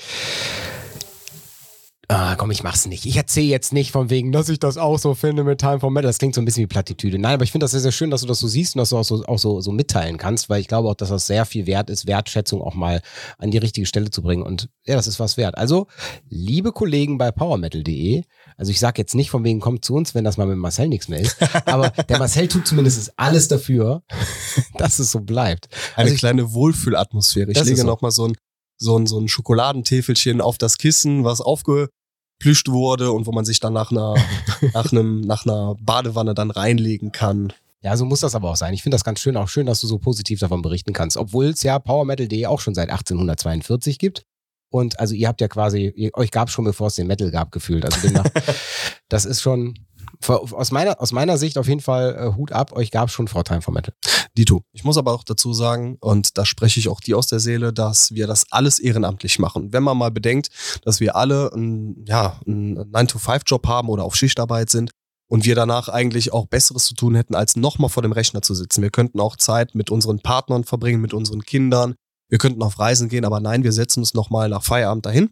Ah, komm, ich mach's nicht. Ich erzähle jetzt nicht von wegen, dass ich das auch so finde mit Time for Metal. Das klingt so ein bisschen wie Plattitüde. Nein, aber ich finde das sehr, sehr schön, dass du das so siehst und dass du auch so, auch so, so mitteilen kannst, weil ich glaube auch, dass das sehr viel wert ist, Wertschätzung auch mal an die richtige Stelle zu bringen. Und ja, das ist was wert. Also, liebe Kollegen bei powermetal.de, also ich sage jetzt nicht von wegen, kommt zu uns, wenn das mal mit Marcel nichts mehr ist, aber der Marcel tut zumindest alles dafür, dass es so bleibt. Eine also ich, kleine Wohlfühlatmosphäre. Ich lege so. noch mal so ein so ein, so ein Schokoladentäfelchen auf das Kissen, was aufgeplüscht wurde und wo man sich dann nach einer, nach einem, nach einer Badewanne dann reinlegen kann. Ja, so muss das aber auch sein. Ich finde das ganz schön, auch schön, dass du so positiv davon berichten kannst. Obwohl es ja PowerMetal.de auch schon seit 1842 gibt. Und also ihr habt ja quasi, ihr, euch gab es schon, bevor es den Metal gab, gefühlt. Also demnach, das ist schon, aus meiner, aus meiner Sicht auf jeden Fall äh, Hut ab, euch gab es schon vor Time for Metal. Dito. Ich muss aber auch dazu sagen, und da spreche ich auch die aus der Seele, dass wir das alles ehrenamtlich machen. Wenn man mal bedenkt, dass wir alle einen, ja, einen 9-to-5-Job haben oder auf Schichtarbeit sind und wir danach eigentlich auch Besseres zu tun hätten, als nochmal vor dem Rechner zu sitzen. Wir könnten auch Zeit mit unseren Partnern verbringen, mit unseren Kindern. Wir könnten auf Reisen gehen, aber nein, wir setzen uns nochmal nach Feierabend dahin,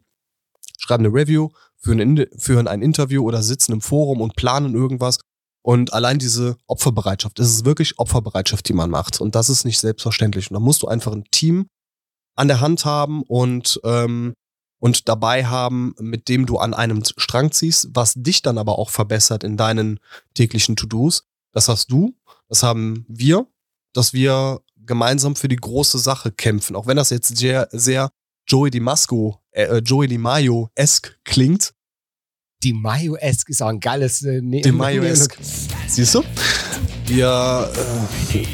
schreiben eine Review, führen, führen ein Interview oder sitzen im Forum und planen irgendwas. Und allein diese Opferbereitschaft, es ist wirklich Opferbereitschaft, die man macht. Und das ist nicht selbstverständlich. Und da musst du einfach ein Team an der Hand haben und, ähm, und dabei haben, mit dem du an einem Strang ziehst, was dich dann aber auch verbessert in deinen täglichen To-Dos. Das hast du, das haben wir, dass wir gemeinsam für die große Sache kämpfen. Auch wenn das jetzt sehr, sehr Joey DiMasco, äh, äh Joey DiMaio-esque klingt. DiMaio-esque ist auch ein geiles äh, ne DiMaio-esque. Siehst du? Wir, äh,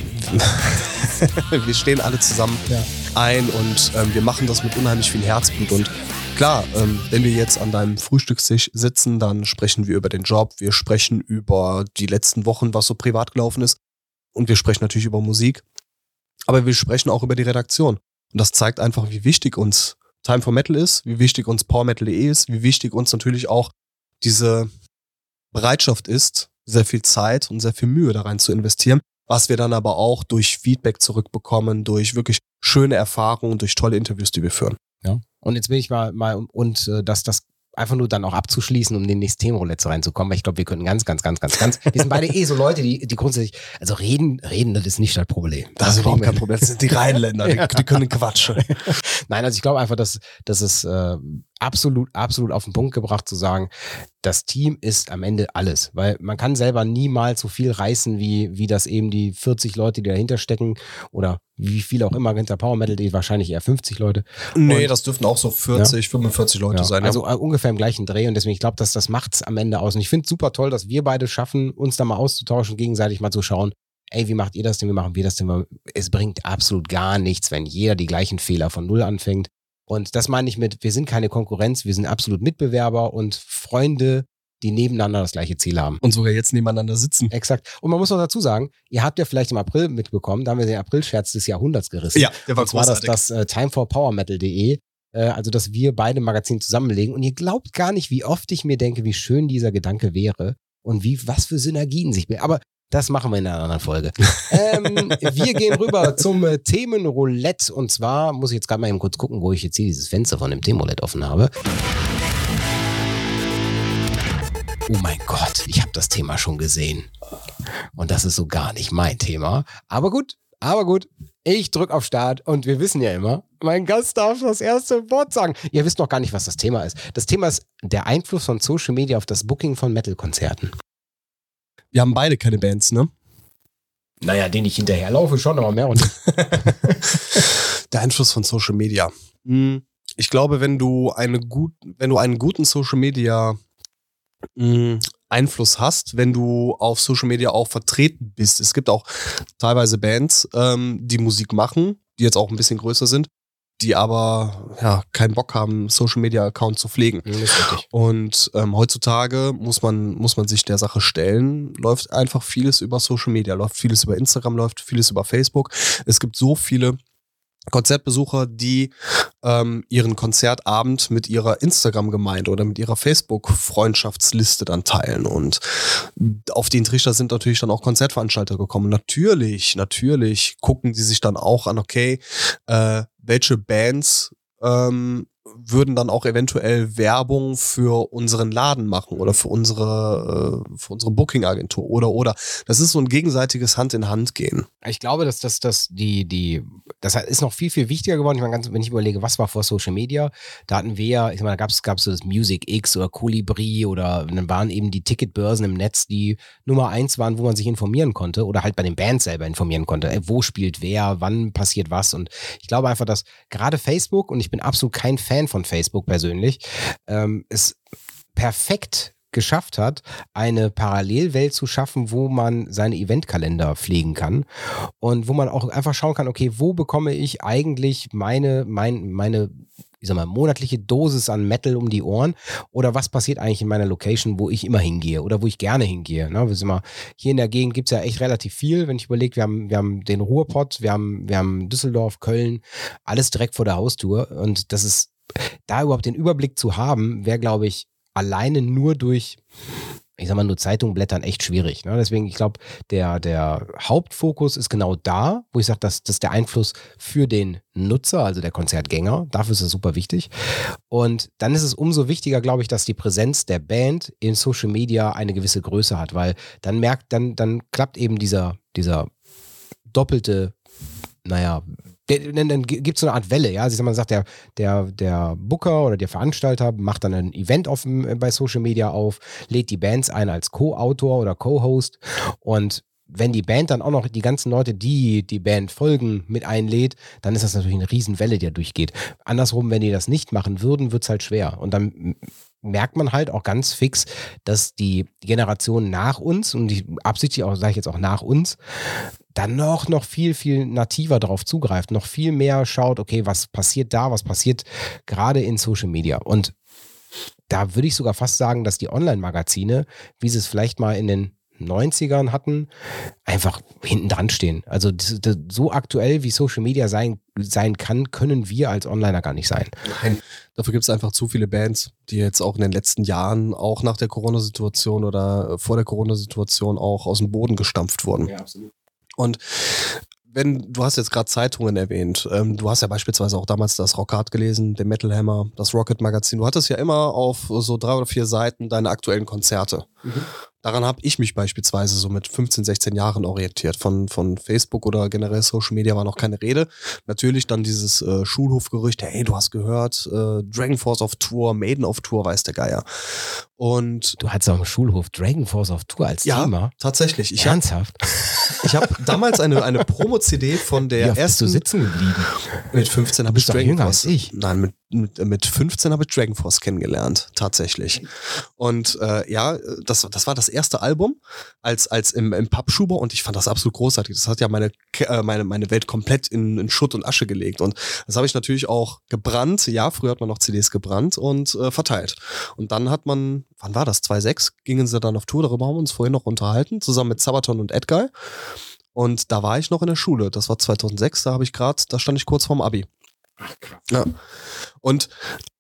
wir stehen alle zusammen ja. ein und ähm, wir machen das mit unheimlich viel Herzblut. Und klar, ähm, wenn wir jetzt an deinem Frühstückstisch sitzen, dann sprechen wir über den Job, wir sprechen über die letzten Wochen, was so privat gelaufen ist. Und wir sprechen natürlich über Musik. Aber wir sprechen auch über die Redaktion. Und das zeigt einfach, wie wichtig uns Time for Metal ist, wie wichtig uns Power Metal.de ist, wie wichtig uns natürlich auch diese Bereitschaft ist, sehr viel Zeit und sehr viel Mühe da rein zu investieren, was wir dann aber auch durch Feedback zurückbekommen, durch wirklich schöne Erfahrungen, durch tolle Interviews, die wir führen. Ja. Und jetzt bin ich mal, mal und äh, dass das einfach nur dann auch abzuschließen, um in den nächsten Themenroulette reinzukommen, weil ich glaube, wir können ganz, ganz, ganz, ganz, ganz, wir sind beide eh so Leute, die, die grundsätzlich, also reden, reden, das ist nicht das Problem. Das, ist überhaupt kein Problem. Das sind die Rheinländer, die, die können quatschen. Nein, also ich glaube einfach, dass, dass es äh, absolut, absolut auf den Punkt gebracht zu sagen, das Team ist am Ende alles, weil man kann selber niemals so viel reißen, wie, wie das eben die 40 Leute, die dahinter stecken oder wie viel auch immer hinter Power Metal, die wahrscheinlich eher 50 Leute. Nee, Und- das dürften auch so 40, 45 Leute Ja, sein. also äh, ungefähr im gleichen Dreh und deswegen, ich glaube, dass das macht's am Ende aus. Und ich finde es super toll, dass wir beide schaffen, uns da mal auszutauschen, gegenseitig mal zu schauen, ey, wie macht ihr das denn, wie machen wir das denn? Es bringt absolut gar nichts, wenn jeder die gleichen Fehler von Null anfängt. Und das meine ich mit, wir sind keine Konkurrenz, wir sind absolut Mitbewerber und Freunde, die nebeneinander das gleiche Ziel haben. und sogar jetzt nebeneinander sitzen. Exakt. Und man muss noch dazu sagen, ihr habt ja vielleicht im April mitbekommen, da haben wir den April-Scherz des Jahrhunderts gerissen. Ja, der war Und zwar das, großartig. das äh, timeforpowermetal.de, äh, also dass wir beide Magazin zusammenlegen. Und ihr glaubt gar nicht, wie oft ich mir denke, wie schön dieser Gedanke wäre und wie was für Synergien sich. Aber das machen wir in einer anderen Folge. ähm, wir gehen rüber zum äh, Themenroulette. Und zwar muss ich jetzt gerade mal eben kurz gucken, wo ich jetzt hier dieses Fenster von dem Themenroulette offen habe. Oh mein Gott, ich habe das Thema schon gesehen. Und das ist so gar nicht mein Thema. Aber gut, aber gut. Ich drücke auf Start und wir wissen ja immer, mein Gast darf das erste Wort sagen. Ihr wisst noch gar nicht, was das Thema ist. Das Thema ist der Einfluss von Social Media auf das Booking von Metal-Konzerten. Wir haben beide keine Bands, ne? Naja, den ich hinterherlaufe schon, aber mehr und Der Einfluss von Social Media. Hm, Ich glaube, wenn du eine gut, wenn du einen guten Social Media hm, Einfluss hast, wenn du auf Social Media auch vertreten bist. Es gibt auch teilweise Bands, ähm, die Musik machen, die jetzt auch ein bisschen größer sind, die aber ja keinen Bock haben, Social Media Account zu pflegen. Richtig. Und ähm, heutzutage muss man, muss man sich der Sache stellen, läuft einfach vieles über Social Media, läuft vieles über Instagram, läuft vieles über Facebook. Es gibt so viele Konzertbesucher, die ähm, ihren Konzertabend mit ihrer Instagram-Gemeinde oder mit ihrer Facebook-Freundschaftsliste dann teilen. Und auf den Trichter sind natürlich dann auch Konzertveranstalter gekommen. Natürlich, natürlich gucken die sich dann auch an, okay, äh, welche Bands ähm, würden dann auch eventuell Werbung für unseren Laden machen oder für unsere, äh, für unsere Booking-Agentur oder oder. Das ist so ein gegenseitiges Hand in Hand gehen. Ich glaube, dass das, das, die, die, das ist noch viel, viel wichtiger geworden. Ich meine, ganz, wenn ich überlege, was war vor Social Media, da hatten wir ja, ich meine, da gab es so das Music X oder Colibri oder dann waren eben die Ticketbörsen im Netz, die Nummer eins waren, wo man sich informieren konnte oder halt bei den Bands selber informieren konnte. Ey, wo spielt wer, wann passiert was. Und ich glaube einfach, dass gerade Facebook, und ich bin absolut kein Fan von Facebook persönlich, ähm, es perfekt geschafft hat, eine Parallelwelt zu schaffen, wo man seine Eventkalender pflegen kann und wo man auch einfach schauen kann, okay, wo bekomme ich eigentlich meine, mein, meine, ich sag mal, monatliche Dosis an Metal um die Ohren oder was passiert eigentlich in meiner Location, wo ich immer hingehe oder wo ich gerne hingehe. Ne? Wir sind mal, hier in der Gegend gibt es ja echt relativ viel, wenn ich überlege, wir haben, wir haben den Ruhrpott, wir haben, wir haben Düsseldorf, Köln, alles direkt vor der Haustür und das ist, da überhaupt den Überblick zu haben, wäre, glaube ich, alleine nur durch, ich sag mal, nur Zeitung blättern echt schwierig. Ne? Deswegen, ich glaube, der, der Hauptfokus ist genau da, wo ich sage, das ist der Einfluss für den Nutzer, also der Konzertgänger. Dafür ist es super wichtig. Und dann ist es umso wichtiger, glaube ich, dass die Präsenz der Band in Social Media eine gewisse Größe hat, weil dann merkt, dann, dann klappt eben dieser, dieser doppelte, naja, der- dann, gibt es so eine Art Welle, ja. Also ich mal, sagt der, der, der Booker oder der Veranstalter macht dann ein Event auf, äh, bei Social Media auf, lädt die Bands ein als Co-Autor oder Co-Host und wenn die Band dann auch noch die ganzen Leute, die die Band folgen, mit einlädt, dann ist das natürlich eine Riesenwelle, die da durchgeht. Andersrum, wenn die das nicht machen würden, wird es halt schwer. Und dann merkt man halt auch ganz fix, dass die Generation nach uns, und die absichtlich auch, sage ich jetzt auch nach uns, dann noch, noch viel, viel nativer darauf zugreift, noch viel mehr schaut, okay, was passiert da, was passiert gerade in Social Media. Und da würde ich sogar fast sagen, dass die Online-Magazine, wie sie es vielleicht mal in den 90ern hatten, einfach hinten dran stehen. Also das, das, so aktuell wie Social Media sein, sein kann, können wir als Onliner gar nicht sein. Nein, dafür gibt es einfach zu viele Bands, die jetzt auch in den letzten Jahren, auch nach der Corona-Situation oder äh, vor der Corona-Situation auch aus dem Boden gestampft wurden. Ja, absolut. Und wenn du hast jetzt gerade Zeitungen erwähnt, ähm, du hast ja beispielsweise auch damals das Rockhard gelesen, den Metal Hammer, das Rocket Magazin. Du hattest ja immer auf so drei oder vier Seiten deine aktuellen Konzerte. Mhm. Daran habe ich mich beispielsweise so mit 15, 16 Jahren orientiert. Von, von Facebook oder generell Social Media war noch keine Rede. Natürlich dann dieses äh, Schulhofgerücht, hey, du hast gehört, äh, Dragon Force auf Tour, Maiden auf Tour, weiß der Geier. Und du hattest auch im Schulhof Dragon Force auf Tour als ja, Thema. Tatsächlich. Ich Ernsthaft? Hab, ich habe damals eine, eine Promo-CD von der ersten. Bist du sitzen geblieben? Mit 15 habe ich Force. Als ich. Nein, mit, mit, mit 15 habe ich Dragon Force kennengelernt, tatsächlich. Und äh, ja, das, das war das erste Album als, als im, im Pappschuber und ich fand das absolut großartig. Das hat ja meine, äh, meine, meine Welt komplett in, in Schutt und Asche gelegt. Und das habe ich natürlich auch gebrannt. Ja, früher hat man noch CDs gebrannt und äh, verteilt. Und dann hat man wann war das? 2.6 gingen sie dann auf Tour, darüber haben wir uns vorhin noch unterhalten, zusammen mit Sabaton und Edguy. Und da war ich noch in der Schule. Das war 2006, da habe ich gerade, da stand ich kurz vorm Abi. Ach, krass. Ja. Und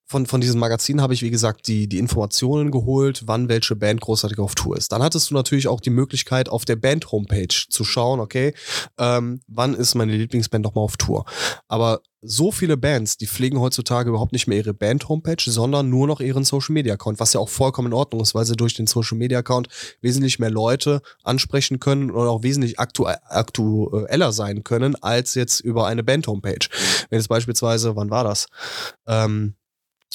von, von diesem Magazin habe ich, wie gesagt, die, die Informationen geholt, wann welche Band großartig auf Tour ist. Dann hattest du natürlich auch die Möglichkeit, auf der Band-Homepage zu schauen, okay, ähm, wann ist meine Lieblingsband nochmal auf Tour. Aber so viele Bands, die pflegen heutzutage überhaupt nicht mehr ihre Band-Homepage, sondern nur noch ihren Social-Media-Account, was ja auch vollkommen in Ordnung ist, weil sie durch den Social-Media-Account wesentlich mehr Leute ansprechen können und auch wesentlich aktu aktueller sein können, als jetzt über eine Band-Homepage. Wenn jetzt beispielsweise, wann war das? Ähm,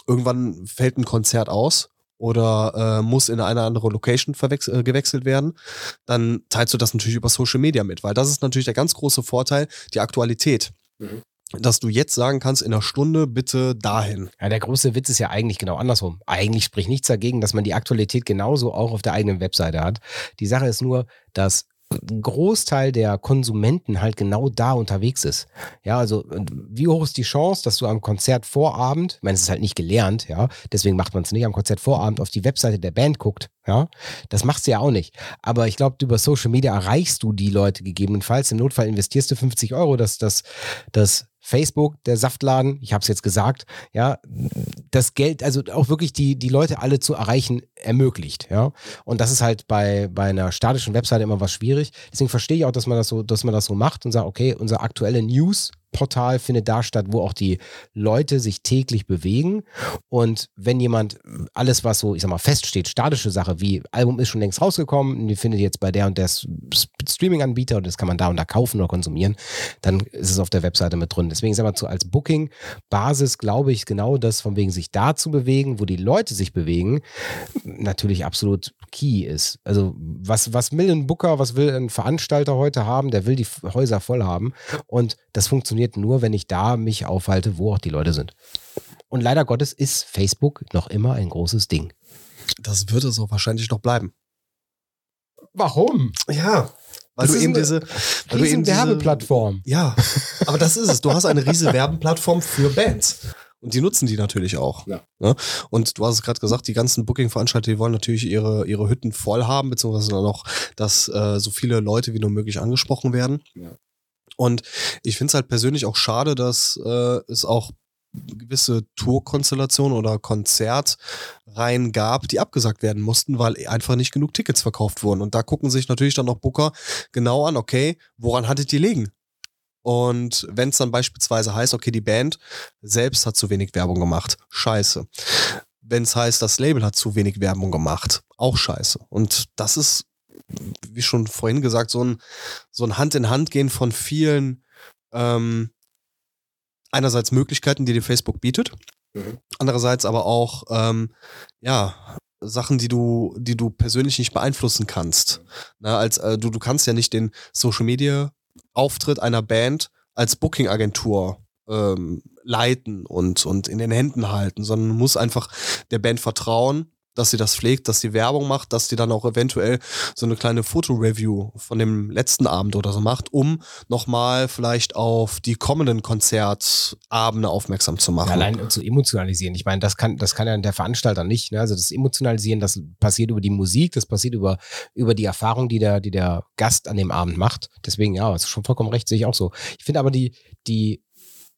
irgendwann fällt ein Konzert aus oder äh, muss in eine andere Location äh, gewechselt werden, dann teilst du das natürlich über Social Media mit, weil das ist natürlich der ganz große Vorteil, die Aktualität. Mhm. Dass du jetzt sagen kannst, in einer Stunde bitte dahin. Ja, der große Witz ist ja eigentlich genau andersrum. Eigentlich spricht nichts dagegen, dass man die Aktualität genauso auch auf der eigenen Webseite hat. Die Sache ist nur, dass Großteil der Konsumenten halt genau da unterwegs ist. Ja, also wie hoch ist die Chance, dass du am Konzertvorabend, ich meine, es ist halt nicht gelernt, ja, deswegen macht man es nicht, am Konzertvorabend auf die Webseite der Band guckt, ja, das machst du ja auch nicht. Aber ich glaube, über Social Media erreichst du die Leute gegebenenfalls. Im Notfall investierst du 50 Euro, dass das, das Facebook, der Saftladen, ich habe es jetzt gesagt, ja, das Geld, also auch wirklich die, die Leute alle zu erreichen, ermöglicht, ja. Und das ist halt bei, bei einer statischen Webseite immer was schwierig. Deswegen verstehe ich auch, dass man das so, dass man das so macht und sagt, okay, unser aktuelle News Portal findet da statt, wo auch die Leute sich täglich bewegen. Und wenn jemand alles, was so, ich sag mal, feststeht, statische Sache, wie Album ist schon längst rausgekommen, die findet jetzt bei der und der Streaming-Anbieter und das kann man da und da kaufen oder konsumieren, dann ist es auf der Webseite mit drin. Deswegen sagen wir so als Booking-Basis, glaube ich, genau das, von wegen sich da zu bewegen, wo die Leute sich bewegen, natürlich absolut key ist. Also was, was will ein Booker, was will ein Veranstalter heute haben? Der will die Häuser voll haben. Und das funktioniert nur, wenn ich da mich aufhalte, wo auch die Leute sind. Und leider Gottes ist Facebook noch immer ein großes Ding. Das wird es auch wahrscheinlich noch bleiben. Warum? Ja, weil das du eben diese weil du eben Werbeplattform. ja, aber das ist es. Du hast eine riesige Werbeplattform für Bands. Und die nutzen die natürlich auch. Ja. Ne? Und du hast es gerade gesagt, die ganzen Booking-Veranstalter, die wollen natürlich ihre, ihre Hütten voll haben, beziehungsweise dann auch, dass äh, so viele Leute wie nur möglich angesprochen werden. Ja. Und ich finde es halt persönlich auch schade, dass äh, es auch gewisse Tourkonstellationen oder Konzertreihen gab, die abgesagt werden mussten, weil einfach nicht genug Tickets verkauft wurden. Und da gucken sich natürlich dann noch Booker genau an, okay, woran hattet ihr liegen? Und wenn es dann beispielsweise heißt, okay, die Band selbst hat zu wenig Werbung gemacht, scheiße. Wenn es heißt, das Label hat zu wenig Werbung gemacht, auch scheiße. Und das ist, wie schon vorhin gesagt, so ein, so ein Hand-in-Hand-Gehen von vielen ähm, einerseits Möglichkeiten, die dir Facebook bietet, mhm. andererseits aber auch ähm, ja Sachen, die du, die du persönlich nicht beeinflussen kannst. Mhm. Na, als äh, du, du kannst ja nicht den Social Media Auftritt einer Band als Booking-Agentur ähm, leiten und, und in den Händen halten, sondern muss einfach der Band vertrauen dass sie das pflegt, dass sie Werbung macht, dass sie dann auch eventuell so eine kleine Fotoreview von dem letzten Abend oder so macht, um nochmal vielleicht auf die kommenden Konzertabende aufmerksam zu machen. Allein zu emotionalisieren. Ich meine, das kann, das kann ja der Veranstalter nicht. Ne? Also das Emotionalisieren, das passiert über die Musik, das passiert über, über die Erfahrung, die der, die der Gast an dem Abend macht. Deswegen, ja, ist schon vollkommen recht, sehe ich auch so. Ich finde aber die, die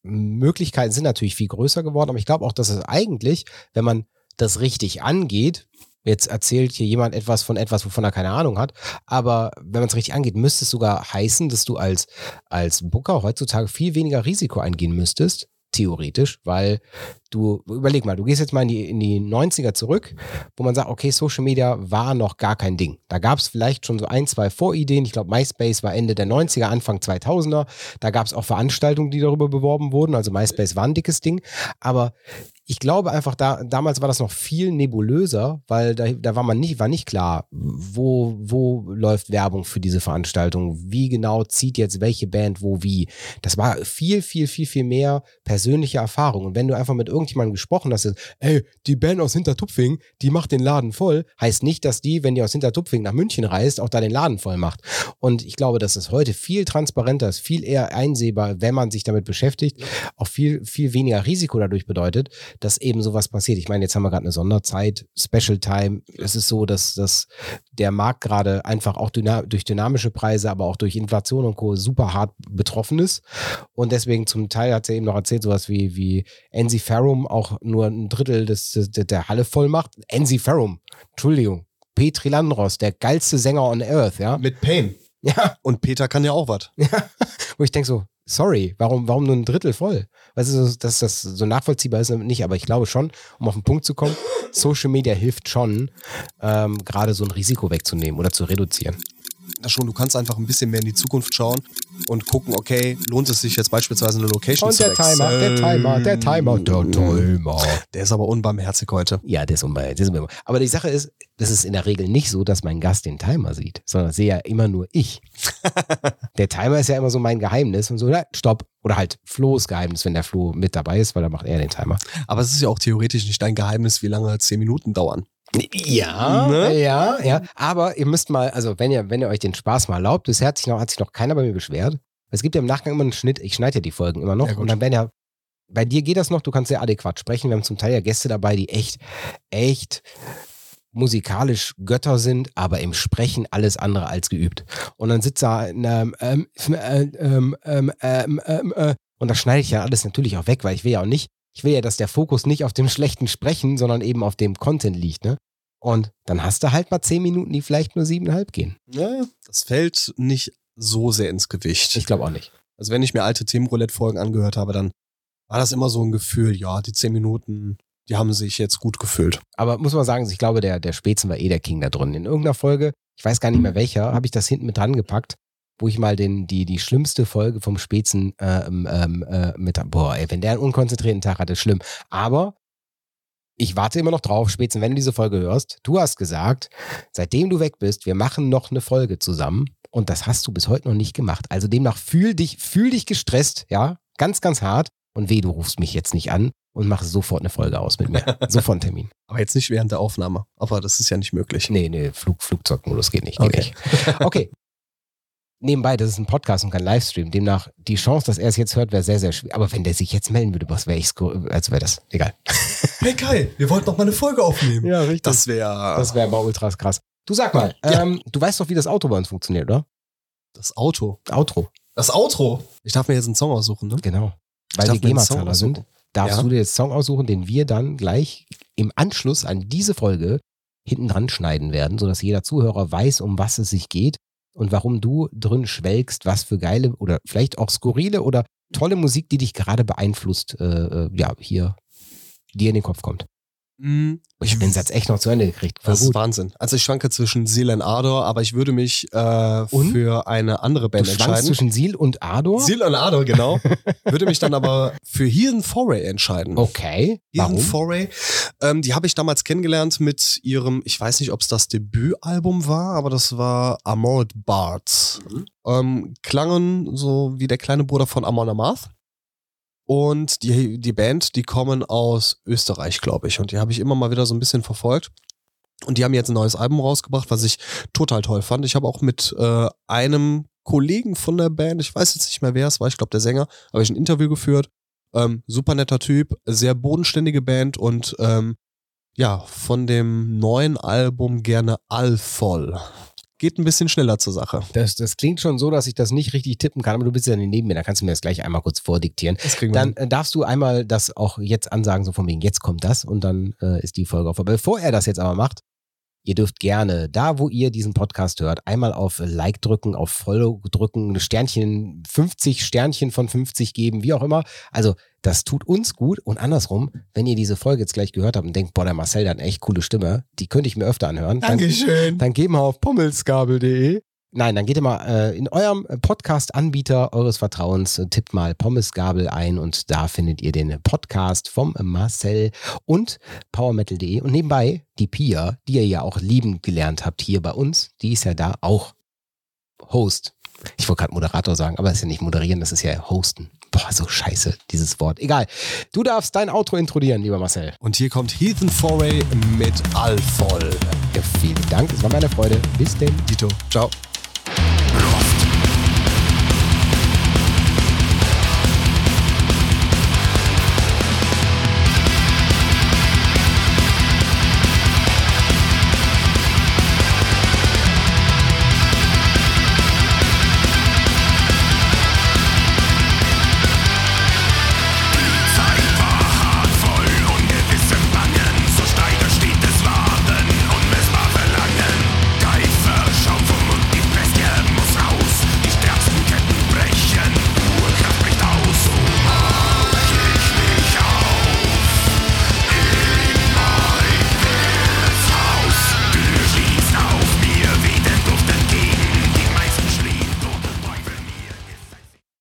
Möglichkeiten sind natürlich viel größer geworden, aber ich glaube auch, dass es eigentlich, wenn man das richtig angeht, Jetzt erzählt hier jemand etwas von etwas, wovon er keine Ahnung hat. Aber wenn man es richtig angeht, müsste es sogar heißen, dass du als, als Booker heutzutage viel weniger Risiko eingehen müsstest, theoretisch, weil du, überleg mal, du gehst jetzt mal in die, in die 90er zurück, wo man sagt, okay, Social Media war noch gar kein Ding. Da gab es vielleicht schon so ein, zwei Vorideen. Ich glaube, MySpace war Ende der 90er, Anfang 2000er. Da gab es auch Veranstaltungen, die darüber beworben wurden. Also MySpace war ein dickes Ding. Aber ich glaube einfach, da, damals war das noch viel nebulöser, weil da, da war man nicht, war nicht klar, wo, wo läuft Werbung für diese Veranstaltung, wie genau zieht jetzt welche Band wo wie. Das war viel, viel, viel, viel mehr persönliche Erfahrung. Und wenn du einfach mit irgendjemandem gesprochen hast, ey, die Band aus Hintertupfing, die macht den Laden voll, heißt nicht, dass die, wenn die aus Hintertupfing nach München reist, auch da den Laden voll macht. Und ich glaube, dass es heute viel transparenter ist, viel eher einsehbar, wenn man sich damit beschäftigt, auch viel, viel weniger Risiko dadurch bedeutet, dass eben sowas passiert. Ich meine, jetzt haben wir gerade eine Sonderzeit, Special Time. Es ist so, dass, dass der Markt gerade einfach auch dyna durch dynamische Preise, aber auch durch Inflation und Co. super hart betroffen ist. Und deswegen zum Teil hat sie eben noch erzählt, sowas wie, wie Enzi Ferrum auch nur ein Drittel des, des, der Halle voll macht. Enzi Ferrum, Entschuldigung. Petri Landros, der geilste Sänger on Earth, ja. Mit Pain. Ja. Und Peter kann ja auch was. Ja. Wo ich denke so, sorry, warum, warum nur ein Drittel voll? Weißt du, dass das so nachvollziehbar ist nicht, aber ich glaube schon, um auf den Punkt zu kommen, Social Media hilft schon, ähm, gerade so ein Risiko wegzunehmen oder zu reduzieren. Ja, schon, du kannst einfach ein bisschen mehr in die Zukunft schauen und gucken, okay, lohnt es sich jetzt beispielsweise eine Location Und zu der Timer, der Timer, der Timer, der Timer. Der ist aber unbarmherzig heute. Ja, der ist unbarmherzig. Aber die Sache ist, das ist in der Regel nicht so, dass mein Gast den Timer sieht, sondern sehe ja immer nur ich. der Timer ist ja immer so mein Geheimnis und so, na, stopp. Oder halt Flo's Geheimnis, wenn der Flo mit dabei ist, weil dann macht er den Timer. Aber es ist ja auch theoretisch nicht dein Geheimnis, wie lange zehn Minuten dauern. Ja, Ne? ja, ja. Aber ihr müsst mal, also wenn ihr, wenn ihr euch den Spaß mal erlaubt, bisher hat sich noch, hat sich noch keiner bei mir beschwert. Es gibt ja im Nachgang immer einen Schnitt, ich schneide ja die Folgen immer noch Ja, und dann werden ja, bei dir geht das noch, du kannst sehr adäquat sprechen. Wir haben zum Teil ja Gäste dabei, die echt, echt musikalisch Götter sind, aber im Sprechen alles andere als geübt. Und dann sitzt da ähm, ähm, ähm, ähm, ähm, ähm, ähm, äh, und das schneide ich ja alles natürlich auch weg, weil ich will ja auch nicht, ich will ja, dass der Fokus nicht auf dem schlechten Sprechen, sondern eben auf dem Content liegt, ne? Und dann hast du halt mal zehn Minuten, die vielleicht nur siebeneinhalb gehen. Ja, das fällt nicht so sehr ins Gewicht. Ich glaube auch nicht. Also wenn ich mir alte Themenroulette-Folgen angehört habe, dann war das immer so ein Gefühl, ja, die zehn Minuten, die haben sich jetzt gut gefüllt. Aber muss man sagen, ich glaube, der, der Spätzen war eh der King da drin. In irgendeiner Folge, ich weiß gar nicht mehr welcher, habe ich das hinten mit dran gepackt, wo ich mal den, die, die schlimmste Folge vom Spätzen ähm, ähm, äh, mit, boah, ey, wenn der einen unkonzentrierten Tag hatte, schlimm. Aber ich warte immer noch drauf, Spätzen, wenn du diese Folge hörst. Du hast gesagt, seitdem du weg bist, wir machen noch eine Folge zusammen. Und das hast du bis heute noch nicht gemacht. Also demnach fühl dich, fühl dich gestresst, ja, ganz, ganz hart. Und weh, du rufst mich jetzt nicht an und mach sofort eine Folge aus mit mir. sofort einen Termin. Aber jetzt nicht während der Aufnahme. Aber das ist ja nicht möglich. Nee, nee, Flug, Flugzeugmodus geht nicht. Geht Okay. nicht. okay. Nebenbei, das ist ein Podcast und kein Livestream. Demnach, die Chance, dass er es jetzt hört, wäre sehr, sehr schwer. Aber wenn der sich jetzt melden würde, was wäre ich, also wäre das, egal. Hey Kai, wir wollten noch mal eine Folge aufnehmen. Ja, richtig. Das, wäre das wäre aber ultras krass. Du sag mal, Ja. ähm, du weißt doch, wie das Auto bei uns funktioniert, oder? das Auto. Outro. Das Outro. Ich darf mir jetzt einen Song aussuchen, ne? Genau. Weil wir einen GEMA-Zahler sind, darfst Ja. du dir jetzt Song aussuchen, den wir dann gleich im Anschluss an diese Folge hinten dran schneiden werden, sodass jeder Zuhörer weiß, um was es sich geht und warum du drin schwelgst, was für geile oder vielleicht auch skurrile oder tolle Musik, die dich gerade beeinflusst, äh, äh, ja, hier dir in den Kopf kommt. Mm, Ich den Satz echt noch zu Ende gekriegt. Voll Das ist. Wahnsinn. Also ich schwanke zwischen Seal und Ardor, aber ich würde mich äh, Und? für eine andere Du Band schwankst entscheiden. zwischen Seal und Ardor? Seal und Ardor, genau. würde mich dann aber für Heathen Foray entscheiden. Okay. Heathen Warum? Foray, ähm, die habe ich damals kennengelernt mit ihrem, ich weiß nicht, ob es das Debütalbum war, aber das war Armored Bards. Mhm. Ähm, klangen so wie der kleine Bruder von Amon Amarth. Und die, die Band, die kommen aus Österreich, glaube ich. Und die habe ich immer mal wieder so ein bisschen verfolgt. Und die haben jetzt ein neues Album rausgebracht, was ich total toll fand. Ich habe auch mit äh, einem Kollegen von der Band, ich weiß jetzt nicht mehr wer es war, ich glaube der Sänger, habe ich ein Interview geführt. Ähm, super netter Typ, sehr bodenständige Band und ähm, ja, von dem neuen Album gerne allvoll. Geht ein bisschen schneller zur Sache. Das, das klingt schon so, dass ich das nicht richtig tippen kann, aber du bist ja neben mir, da kannst du mir das gleich einmal kurz vordiktieren. Das kriegen wir Dann hin. äh, darfst du einmal das auch jetzt ansagen, so von wegen, jetzt kommt das und dann äh, ist die Folge auf. Aber bevor er das jetzt aber macht, Ihr dürft gerne, da wo ihr diesen Podcast hört, einmal auf Like drücken, auf Follow drücken, Sternchen, 50 Sternchen von 50 geben, wie auch immer. Also das tut uns gut und andersrum, wenn ihr diese Folge jetzt gleich gehört habt und denkt, boah, der Marcel, der hat eine echt coole Stimme, die könnte ich mir öfter anhören. Dankeschön. Dann, dann geht mal auf pommelsgabel.de Nein, dann geht ihr mal äh, in eurem Podcast-Anbieter eures Vertrauens, äh, tippt mal Pommesgabel ein und da findet ihr den Podcast vom Marcel und powermetal.de. Und nebenbei die Pia, die ihr ja auch lieben gelernt habt hier bei uns, die ist ja da auch Host. Ich wollte gerade Moderator sagen, aber das ist ja nicht moderieren, das ist ja hosten. Boah, so scheiße, dieses Wort. Egal. Du darfst dein Outro introdieren, lieber Marcel. Und hier kommt Heathen Foray mit Alfol. Ja, vielen Dank, es war meine Freude. Bis denn. Dito. Ciao.